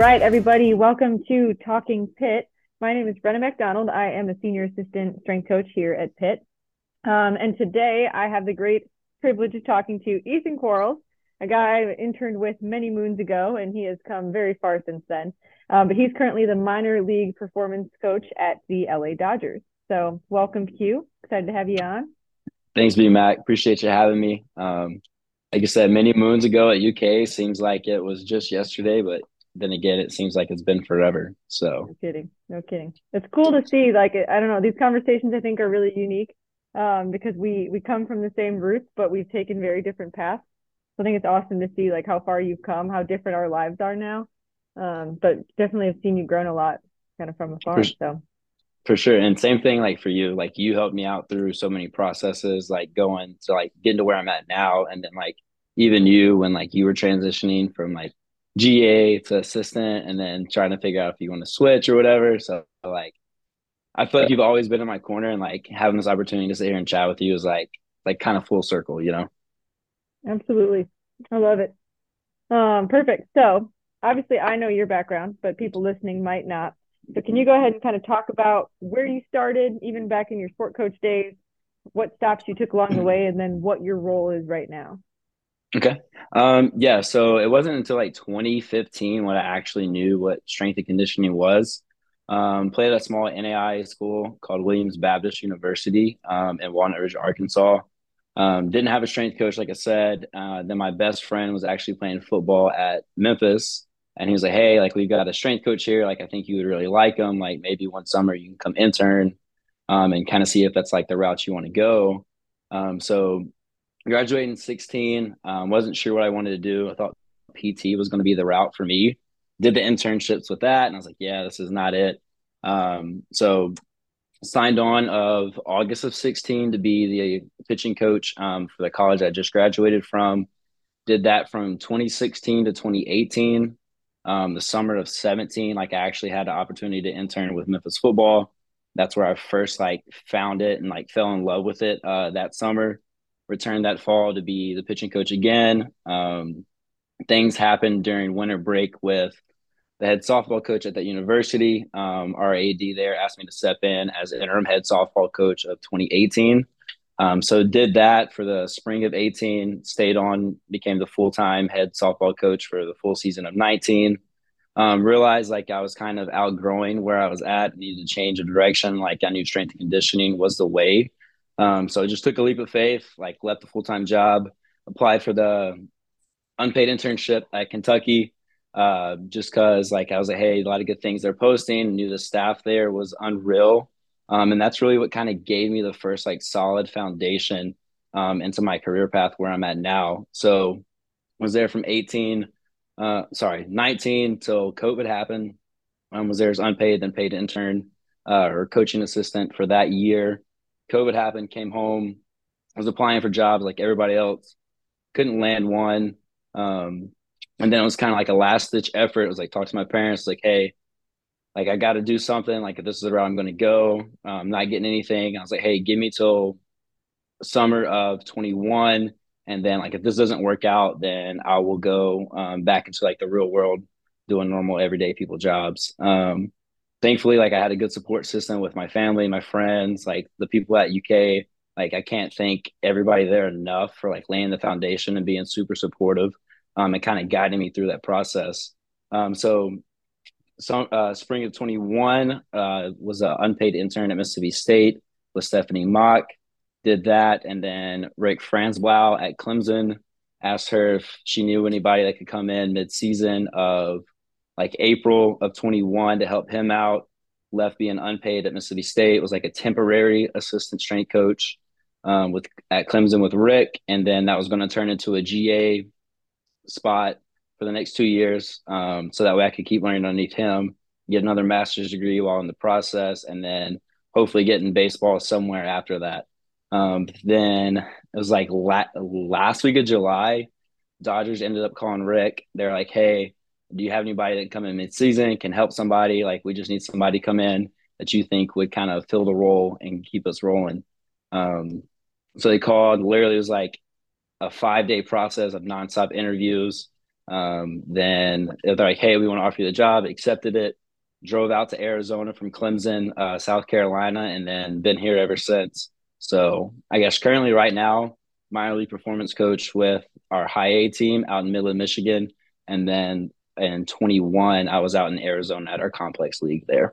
Right, everybody, welcome to Talking Pitt. My name is Brenna MacDonald. I am a senior assistant strength coach here at Pitt. Um, and today I have the great privilege of talking to Ethan Quarles, a guy I interned with many moons ago, and he has come very far since then. Um, but he's currently the minor league performance coach at the LA Dodgers. So, welcome, Q. Excited to have you on. Thanks, B Mac. Appreciate you having me. Um, like I said, many moons ago at UK, seems like it was just yesterday, but then again, it seems like it's been forever. So, no kidding, no kidding. It's cool to see. Like, I don't know, these conversations I think are really unique um, because we we come from the same roots, but we've taken very different paths. So I think it's awesome to see like how far you've come, how different our lives are now. Um, but definitely have seen you grown a lot, kind of from afar. For, so for sure, and same thing like for you, like you helped me out through so many processes, like going to like getting to where I'm at now, and then like even you when like you were transitioning from like GA to assistant, and then trying to figure out if you want to switch or whatever. So like I feel like you've always been in my corner, and like having this opportunity to sit here and chat with you is like like kind of full circle, you know. Absolutely, I love it. Um, perfect. So obviously, I know your background, but people listening might not. So can you go ahead and kind of talk about where you started, even back in your sport coach days, what stops you took along the way, and then what your role is right now? Okay. Um, yeah. So it wasn't until like 2015 when I actually knew what strength and conditioning was. Um, played at a small NAI school called Williams Baptist University um, in Walnut Ridge, Arkansas. Um, didn't have a strength coach, like I said. Uh, then my best friend was actually playing football at Memphis, and he was like, "Hey, like we've got a strength coach here. Like I think you would really like him. Like maybe one summer you can come intern, um, and kind of see if that's like the route you want to go." Um, so graduated in 16. Um, wasn't sure what I wanted to do. I thought PT was going to be the route for me did the internships with that, and I was like, yeah, this is not it. Um, so signed on of August of 16 to be the pitching coach um, for the college I just graduated from. Did that from 2016 to 2018. Um, the summer of 17, like I actually had the opportunity to intern with Memphis football. That's where I first like found it and like fell in love with it uh, that summer. Returned that fall to be the pitching coach again. Um, things happened during winter break with the head softball coach at that university. Um, our AD there asked me to step in as interim head softball coach of 2018. Um, so did that for the spring of 18, stayed on, became the full-time head softball coach for the full season of 19. Um, realized like I was kind of outgrowing where I was at, needed to change of direction. Like I knew strength and conditioning was the way. Um, so I just took a leap of faith, like left the full-time job, applied for the unpaid internship at Kentucky, uh, just because like I was like, hey, a lot of good things they're posting. Knew the staff there was unreal, um, and that's really what kind of gave me the first like solid foundation um, into my career path where I'm at now. So was there from 18, uh, sorry, 19 till COVID happened. Um, was there as unpaid, then paid intern uh, or coaching assistant for that year. COVID happened, came home, I was applying for jobs like everybody else, couldn't land one. Um, and then it was kind of like a last ditch effort. It was like talk to my parents, like, hey, like I got to do something. Like if this is the route I'm going to go, uh, I'm not getting anything. I was like, hey, give me till summer of 21, and then like if this doesn't work out, then I will go um, back into like the real world, doing normal everyday people jobs. Um, thankfully, like I had a good support system with my family, my friends, like the people at UK. Like I can't thank everybody there enough for like laying the foundation and being super supportive um, and kind of guiding me through that process. Um, so, so uh, spring of 21 uh, was an unpaid intern at Mississippi State with Stephanie Mock. Did that, and then Rick Franzblau at Clemson asked her if she knew anybody that could come in mid-season of like April of 21 to help him out. Left being unpaid at Mississippi State was like a temporary assistant strength coach um, with at Clemson with Rick, and then that was going to turn into a GA spot for the next two years. Um, so that way I could keep learning underneath him, get another master's degree while in the process, and then hopefully get in baseball somewhere after that. Um, then it was like la- last week of July, Dodgers ended up calling Rick. They're like, hey, do you have anybody that come in mid-season can help somebody? Like, we just need somebody to come in that you think would kind of fill the role and keep us rolling. Um, so they called. Literally, it was like a five day process of nonstop interviews. Um, then they're like, "Hey, we want to offer you the job." Accepted it. Drove out to Arizona from Clemson, uh, South Carolina, and then been here ever since. So I guess currently, right now, minor league performance coach with our high A team out in Midland, Michigan, and then in 21, I was out in Arizona at our complex league there.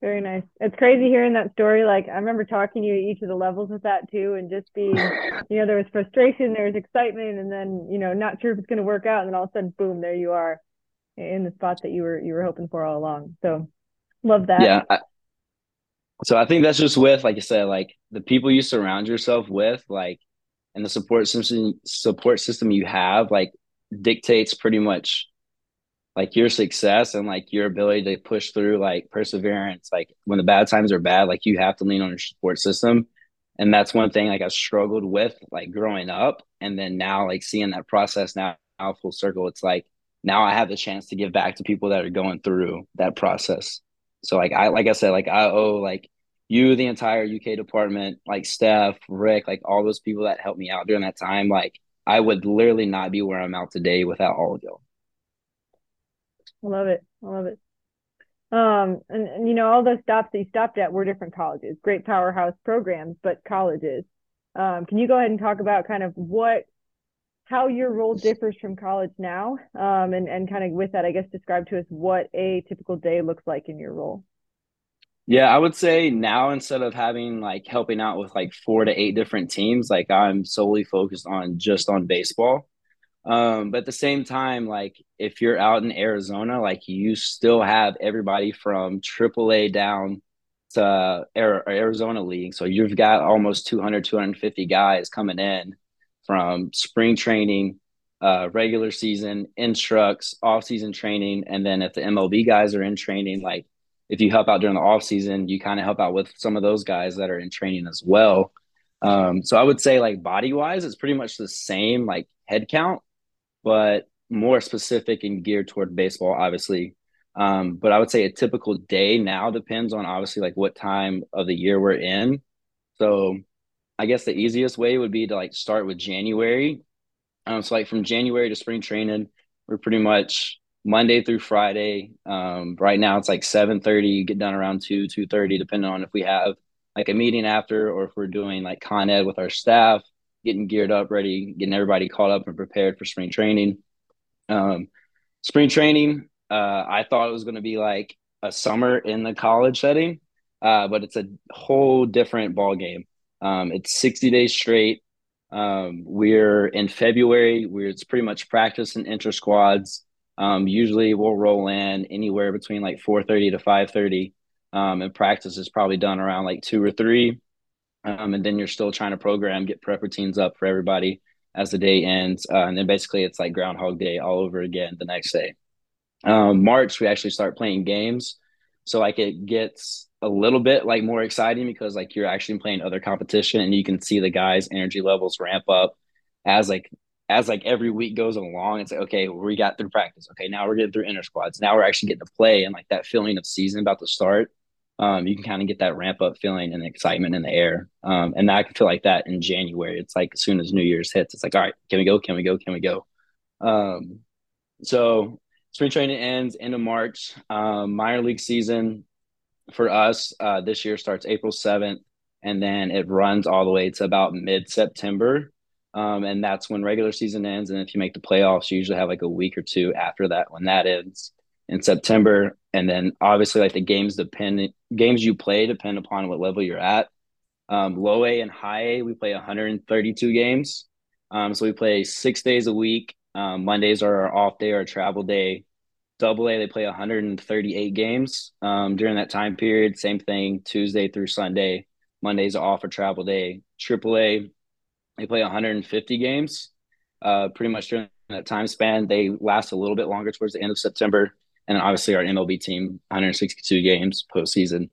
Very nice. It's crazy hearing that story. Like I remember talking to you at each of the levels with that too, and just being, you know, there was frustration, there was excitement, and then you know, not sure if it's going to work out, and then all of a sudden, boom, there you are, in the spot that you were you were hoping for all along. So, love that. Yeah. I, so I think that's just with, like I said, like the people you surround yourself with, like, and the support system support system you have, like, dictates pretty much like your success and like your ability to push through like perseverance like when the bad times are bad like you have to lean on your support system. And that's one thing like i struggled with like growing up. And then now like seeing that process now, now full circle it's like now i have the chance to give back to people that are going through that process. So like i like i said like i owe like you the entire uk department like steph rick like all those people that helped me out during that time like i would literally not be where i'm at today without all of y'all I love it. I love it. Um, and, and you know, all those stops that you stopped at were different colleges, great powerhouse programs, but colleges. Um, can you go ahead and talk about kind of what, how your role differs from college now? Um, and, and kind of with that, I guess, describe to us what a typical day looks like in your role. Yeah, I would say now instead of having like helping out with like four to eight different teams, like I'm solely focused on just on baseball. Um, but at the same time, like if you're out in Arizona, like you still have everybody from AAA down to Arizona League. So you've got almost 200, 250 guys coming in from spring training, uh, regular season, instructs, off season training. And then if the MLB guys are in training, like if you help out during the off season, you kind of help out with some of those guys that are in training as well. Um, so I would say like body wise, it's pretty much the same like head count but more specific and geared toward baseball, obviously. Um, but I would say a typical day now depends on obviously like what time of the year we're in. So I guess the easiest way would be to like start with January. Um, so like from January to spring training, we're pretty much Monday through Friday. Um, right now it's like seven thirty, get done around two, two thirty, depending on if we have like a meeting after or if we're doing like con ed with our staff getting geared up, ready, getting everybody caught up and prepared for spring training. Um, spring training, uh, I thought it was going to be like a summer in the college setting, uh, but it's a whole different ball game. Um, it's 60 days straight. Um, we're in February. We're it's pretty much practice and inter squads. Um, usually we'll roll in anywhere between like 4:30 to 5:30, um, and practice is probably done around like two or three. Um, and then you're still trying to program, get prep routines up for everybody as the day ends. Uh, and then basically it's like Groundhog Day all over again the next day. Um, March, we actually start playing games. So like it gets a little bit like more exciting because like you're actually playing other competition and you can see the guys' energy levels ramp up as like as like every week goes along. It's like, okay, we got through practice. Okay, now we're getting through inter squads. Now we're actually getting to play and like that feeling of season about to start um, you can kind of get that ramp up feeling and excitement in the air. Um, and I can feel like that in January. It's like as soon as New Year's hits, it's like, all right, can we go? Can we go? Can we go? Um, so spring training ends end of March. Um, minor league season for us uh, this year starts April 7th, and then it runs all the way to about mid September. Um, and that's when regular season ends. And if you make the playoffs, you usually have like a week or two after that when that ends in September. And then obviously like the games depend games you play depend upon what level you're at. Um, low A and high A, we play 132 games. Um, so we play six days a week. Um, Mondays are our off day or travel day. Double A, they play 138 games um, during that time period. Same thing, Tuesday through Sunday. Mondays off for travel day. Triple A, they play 150 games uh, pretty much during that time span. They last a little bit longer towards the end of September and obviously our MLB team, 162 games postseason.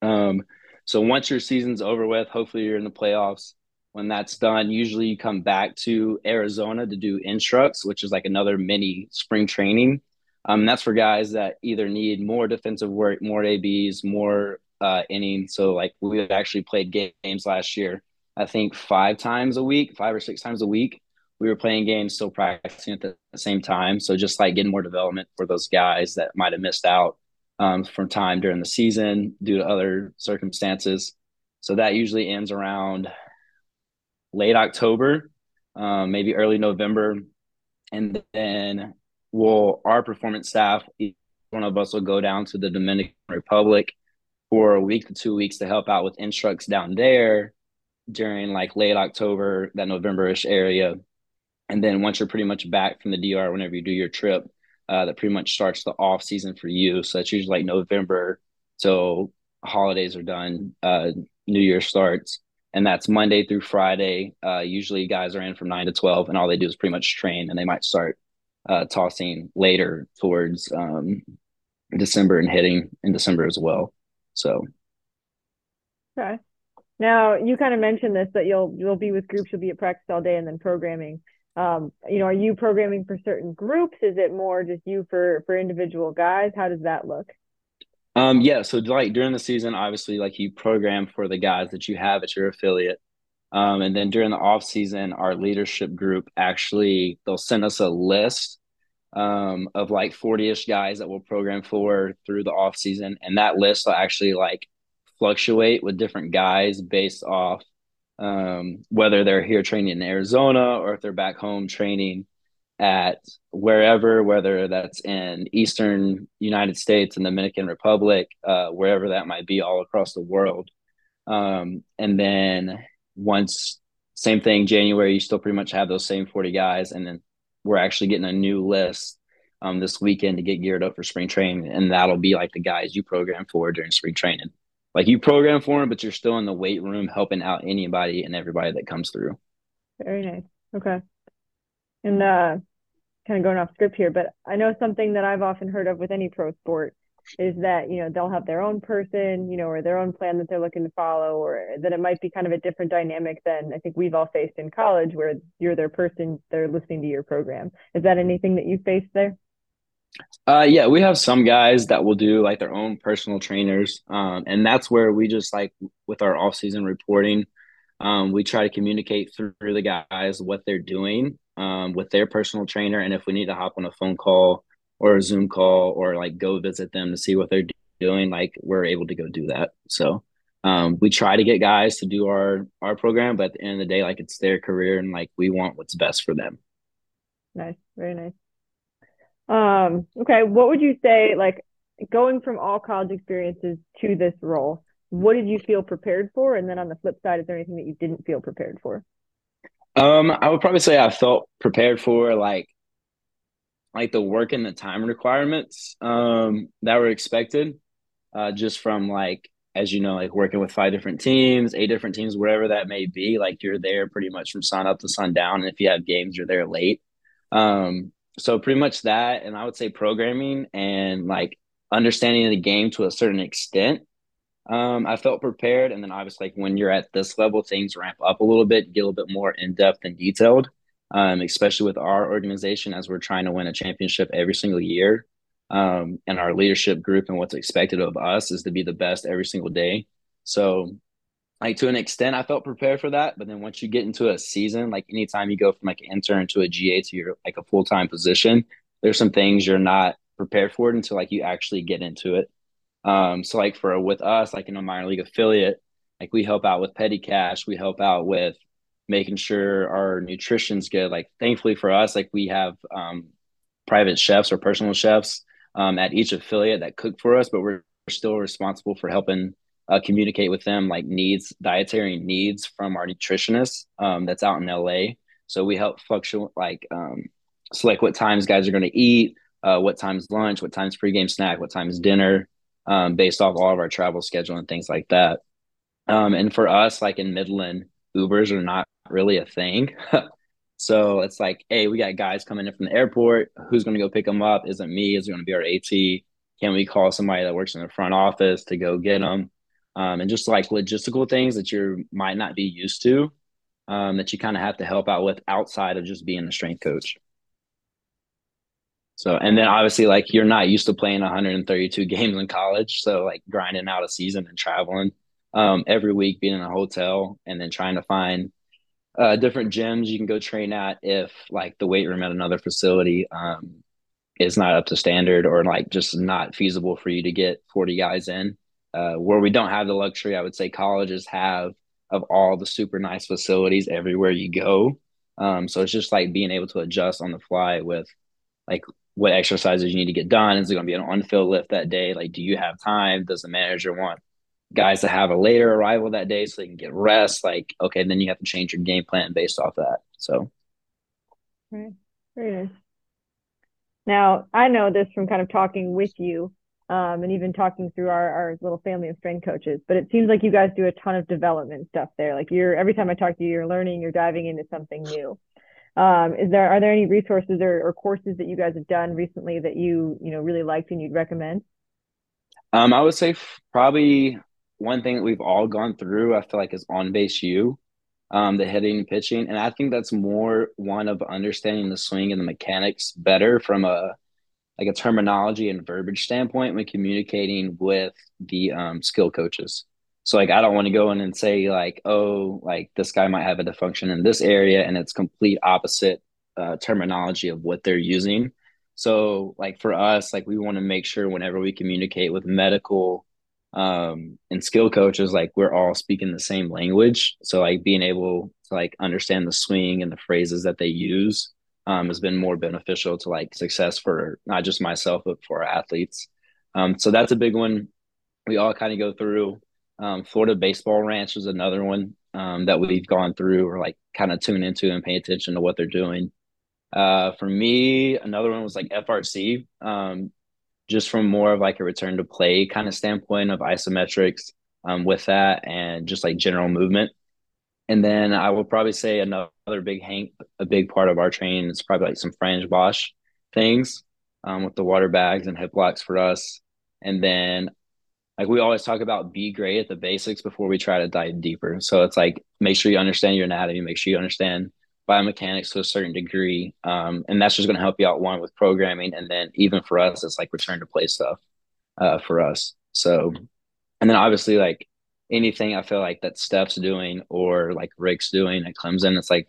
Um, so once your season's over with, hopefully you're in the playoffs. When that's done, usually you come back to Arizona to do instructs, which is like another mini spring training. Um, that's for guys that either need more defensive work, more ABs, more uh, innings. So like we actually played games last year, I think five times a week, five or six times a week we were playing games, still practicing at the same time. So just like getting more development for those guys that might have missed out um, from time during the season due to other circumstances. So that usually ends around late October, um, maybe early November. And then we'll, our performance staff, one of us will go down to the Dominican Republic for a week to two weeks to help out with instructs down there during like late October, that November-ish area. And then once you're pretty much back from the DR, whenever you do your trip, uh, that pretty much starts the off season for you. So that's usually like November So holidays are done, uh, New Year starts, and that's Monday through Friday. Uh, usually guys are in from nine to twelve, and all they do is pretty much train, and they might start uh, tossing later towards um, December and hitting in December as well. So, okay. Now you kind of mentioned this that you'll you'll be with groups, you'll be at practice all day, and then programming. Um, you know, are you programming for certain groups? Is it more just you for for individual guys? How does that look? Um, yeah, so like during the season, obviously, like you program for the guys that you have at your affiliate. Um, and then during the off season, our leadership group actually they'll send us a list um, of like 40-ish guys that we'll program for through the off season. And that list will actually like fluctuate with different guys based off um, whether they're here training in Arizona or if they're back home training at wherever, whether that's in Eastern United States and Dominican Republic, uh, wherever that might be, all across the world. Um, and then once, same thing, January, you still pretty much have those same 40 guys. And then we're actually getting a new list um, this weekend to get geared up for spring training. And that'll be like the guys you program for during spring training. Like you program for them, but you're still in the weight room helping out anybody and everybody that comes through. Very nice. Okay. And uh, kind of going off script here, but I know something that I've often heard of with any pro sport is that you know they'll have their own person, you know, or their own plan that they're looking to follow, or that it might be kind of a different dynamic than I think we've all faced in college, where you're their person, they're listening to your program. Is that anything that you faced there? Uh, yeah, we have some guys that will do like their own personal trainers, um, and that's where we just like with our off season reporting, um, we try to communicate through the guys what they're doing um, with their personal trainer, and if we need to hop on a phone call or a Zoom call or like go visit them to see what they're doing, like we're able to go do that. So um, we try to get guys to do our our program, but at the end of the day, like it's their career, and like we want what's best for them. Nice, very nice. Um, okay, what would you say, like going from all college experiences to this role? What did you feel prepared for? And then on the flip side, is there anything that you didn't feel prepared for? Um, I would probably say I felt prepared for like like the work and the time requirements um that were expected uh just from like as you know like working with five different teams eight different teams wherever that may be like you're there pretty much from sun up to sundown and if you have games you're there late um so pretty much that and i would say programming and like understanding the game to a certain extent um, I felt prepared. And then obviously, like when you're at this level, things ramp up a little bit, get a little bit more in depth and detailed, um, especially with our organization as we're trying to win a championship every single year. Um, and our leadership group and what's expected of us is to be the best every single day. So, like to an extent, I felt prepared for that. But then once you get into a season, like anytime you go from like an intern to a GA to your like a full time position, there's some things you're not prepared for it until like you actually get into it. Um, so like for with us, like in a minor league affiliate, like we help out with petty cash, we help out with making sure our nutrition's good. Like thankfully for us, like we have um, private chefs or personal chefs um, at each affiliate that cook for us, but we're still responsible for helping uh, communicate with them like needs, dietary needs from our nutritionist um, that's out in LA. So we help fluctuate like um, select what times guys are going to eat, uh, what time's lunch, what time's pregame snack, what time's dinner um, based off all of our travel schedule and things like that. Um, and for us, like in Midland, Ubers are not really a thing. so it's like, hey, we got guys coming in from the airport. Who's going to go pick them up? Isn't me? Is it going to be our AT? Can we call somebody that works in the front office to go get them? Um, and just like logistical things that you might not be used to um, that you kind of have to help out with outside of just being the strength coach. So, and then obviously, like you're not used to playing 132 games in college, so like grinding out a season and traveling um, every week, being in a hotel, and then trying to find uh, different gyms you can go train at if like the weight room at another facility um, is not up to standard or like just not feasible for you to get 40 guys in. Uh, where we don't have the luxury, I would say colleges have of all the super nice facilities everywhere you go. Um, so it's just like being able to adjust on the fly with like what exercises you need to get done. Is it going to be an on field lift that day? Like, do you have time? Does the manager want guys to have a later arrival that day so they can get rest? Like, okay, then you have to change your game plan based off that. So, right. Very nice. Now, I know this from kind of talking with you um, and even talking through our, our little family of strength coaches, but it seems like you guys do a ton of development stuff there. Like you're every time I talk to you, you're learning, you're diving into something new. Um, is there are there any resources or, or courses that you guys have done recently that you you know really liked and you'd recommend? Um, I would say probably one thing that we've all gone through. I feel like is OnBaseU, um, the hitting and pitching, and I think that's more one of understanding the swing and the mechanics better from a like a terminology and verbiage standpoint when communicating with the um, skill coaches. So like I don't want to go in and say like, oh, like this guy might have a dysfunction in this area, and it's complete opposite uh, terminology of what they're using. So like for us, like we want to make sure whenever we communicate with medical um, and skill coaches, like we're all speaking the same language. So like being able to like understand the swing and the phrases that they use um, has been more beneficial to like success for not just myself but for our athletes. Um, so that's a big one. We all kind of go through. Um, Florida Baseball Ranch is another one um, that we've gone through or like kind of tune into and pay attention to what they're doing. Uh, for me, another one was like FRC, um, just from more of like a return to play kind of standpoint of isometrics um, with that and just like general movement. And then I will probably say another big hang, a big part of our training is probably like some Frans Bosch things um, with the water bags and hip locks for us. And then like we always talk about be great at the basics before we try to dive deeper. So it's like make sure you understand your anatomy, make sure you understand biomechanics to a certain degree. Um, and that's just going to help you out one with programming. And then even for us, it's like return to play stuff uh, for us. So, and then obviously like anything I feel like that Steph's doing or like Rick's doing at Clemson, it's like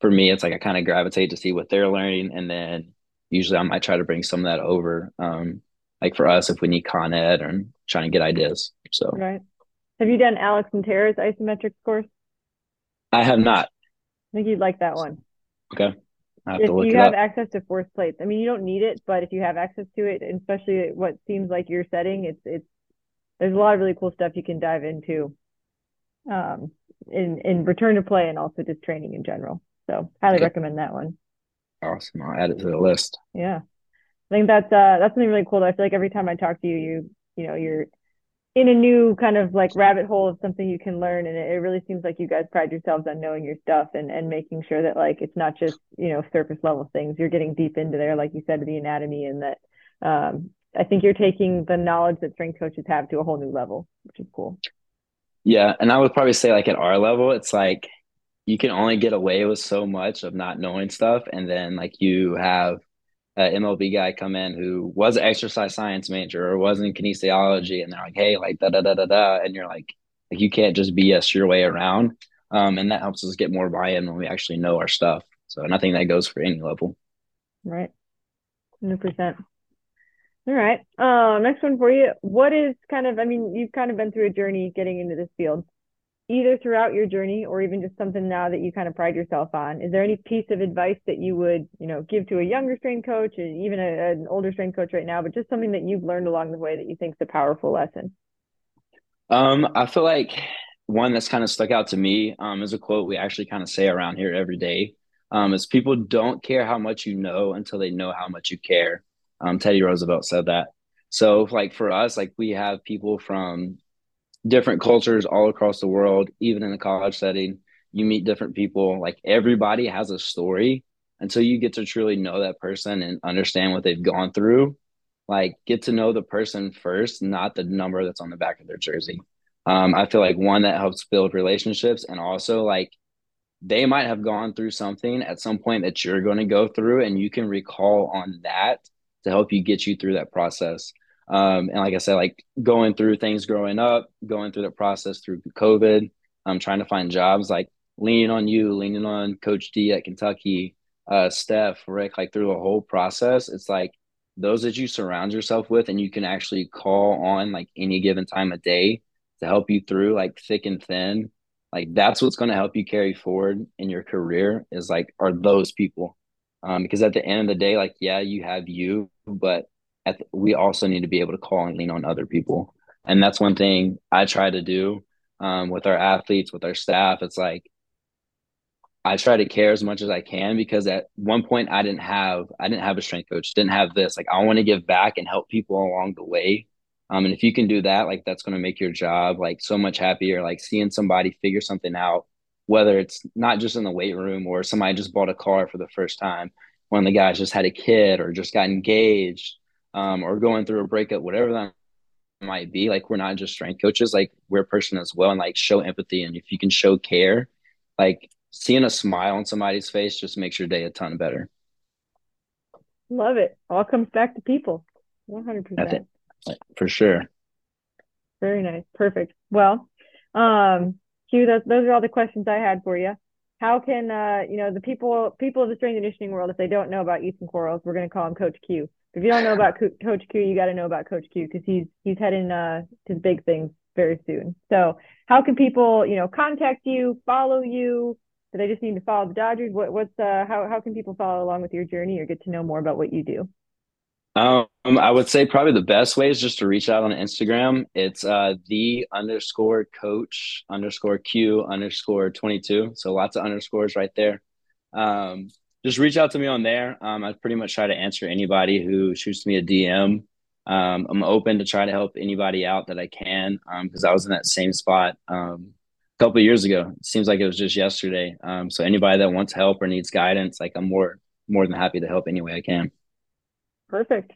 for me, it's like I kind of gravitate to see what they're learning, and then usually I might try to bring some of that over. Um, like for us, if we need Con Ed or trying to get ideas. So right. Have you done Alex Natera's isometrics course? I have not. I think you'd like that one. Okay. if you have up. access to force plates, I mean, you don't need it, but if you have access to it, especially what seems like your setting, it's it's there's a lot of really cool stuff you can dive into um, in in return to play and also just training in general. So highly okay. recommend that one. Awesome. I'll add it to the list. Yeah. I think that's uh that's something really cool. I feel like every time I talk to you, you you know, you're in a new kind of like rabbit hole of something you can learn. And it, it really seems like you guys pride yourselves on knowing your stuff and, and making sure that like it's not just, you know, surface level things. You're getting deep into there, like you said, the anatomy and that um I think you're taking the knowledge that strength coaches have to a whole new level, which is cool. Yeah. And I would probably say, like, at our level, it's like you can only get away with so much of not knowing stuff. And then, like, you have an MLB guy come in who was an exercise science major or was in kinesiology, and they're like, hey, like, da da da da da. And you're like, like you can't just BS your way around. Um, and that helps us get more buy in when we actually know our stuff. So, nothing that goes for any level. Right. 100%. All right. Um, next one for you. What is kind of, I mean, you've kind of been through a journey getting into this field, either throughout your journey or even just something now that you kind of pride yourself on. Is there any piece of advice that you would, you know, give to a younger strength coach and even a, an older strength coach right now, but just something that you've learned along the way that you think is a powerful lesson? Um, I feel like one that's kind of stuck out to me um, is a quote we actually kind of say around here every day. Um, is people don't care how much you know until they know how much you care. Um, Teddy Roosevelt said that. So, like for us, like we have people from different cultures all across the world, even in a college setting. You meet different people. Like everybody has a story until you get to truly know that person and understand what they've gone through. Like get to know the person first, not the number that's on the back of their jersey. Um, I feel like one that helps build relationships and also like they might have gone through something at some point that you're going to go through and you can recall on that to help you get you through that process. Um, and like I said, like going through things growing up, going through the process through COVID, um, trying to find jobs, like leaning on you, leaning on Coach D at Kentucky, uh, Steph, Rick, like through the whole process, it's like those that you surround yourself with and you can actually call on like any given time of day to help you through like thick and thin. Like that's what's going to help you carry forward in your career is like are those people. Um, because at the end of the day, like yeah, you have you, but the, we also need to be able to call and lean on other people. And that's one thing I try to do um, with our athletes, with our staff. It's like I try to care as much as I can because at one point I didn't have I didn't have a strength coach, didn't have this. Like I want to give back and help people along the way. Um, and if you can do that, like that's going to make your job like so much happier. Like seeing somebody figure something out, whether it's not just in the weight room or somebody just bought a car for the first time, one of the guys just had a kid or just got engaged, um, or going through a breakup, whatever that might be. Like we're not just strength coaches, like we're a person as well, and like show empathy. And if you can show care, like seeing a smile on somebody's face just makes your day a ton better. Love it. All comes back to people. 100%. For sure. Very nice. Perfect. Well, um, Q, those, those are all the questions I had for you. How can, uh, you know, the people, people of the strength and conditioning world, if they don't know about Ethan Quarles, we're going to call him Coach Q. If you don't know about Co- Coach Q, you got to know about Coach Q because he's, he's heading, uh, to big things very soon. So how can people, you know, contact you, follow you, do they just need to follow the Dodgers? What, what's uh, how how can people follow along with your journey or get to know more about what you do? Um, I would say probably the best way is just to reach out on Instagram. It's uh the underscore coach underscore Q underscore twenty two. So lots of underscores right there. Um, just reach out to me on there. Um, I pretty much try to answer anybody who shoots me a DM. Um, I'm open to try to help anybody out that I can because um, I was in that same spot um, a couple years ago. It seems like it was just yesterday. Um, so anybody that wants help or needs guidance, like I'm more more than happy to help any way I can. Perfect.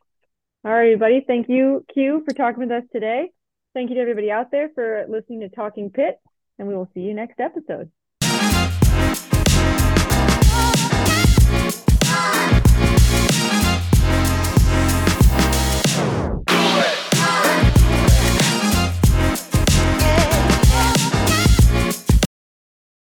All right, everybody. Thank you, Q, for talking with us today. Thank you to everybody out there for listening to Talking Pitt, and we will see you next episode.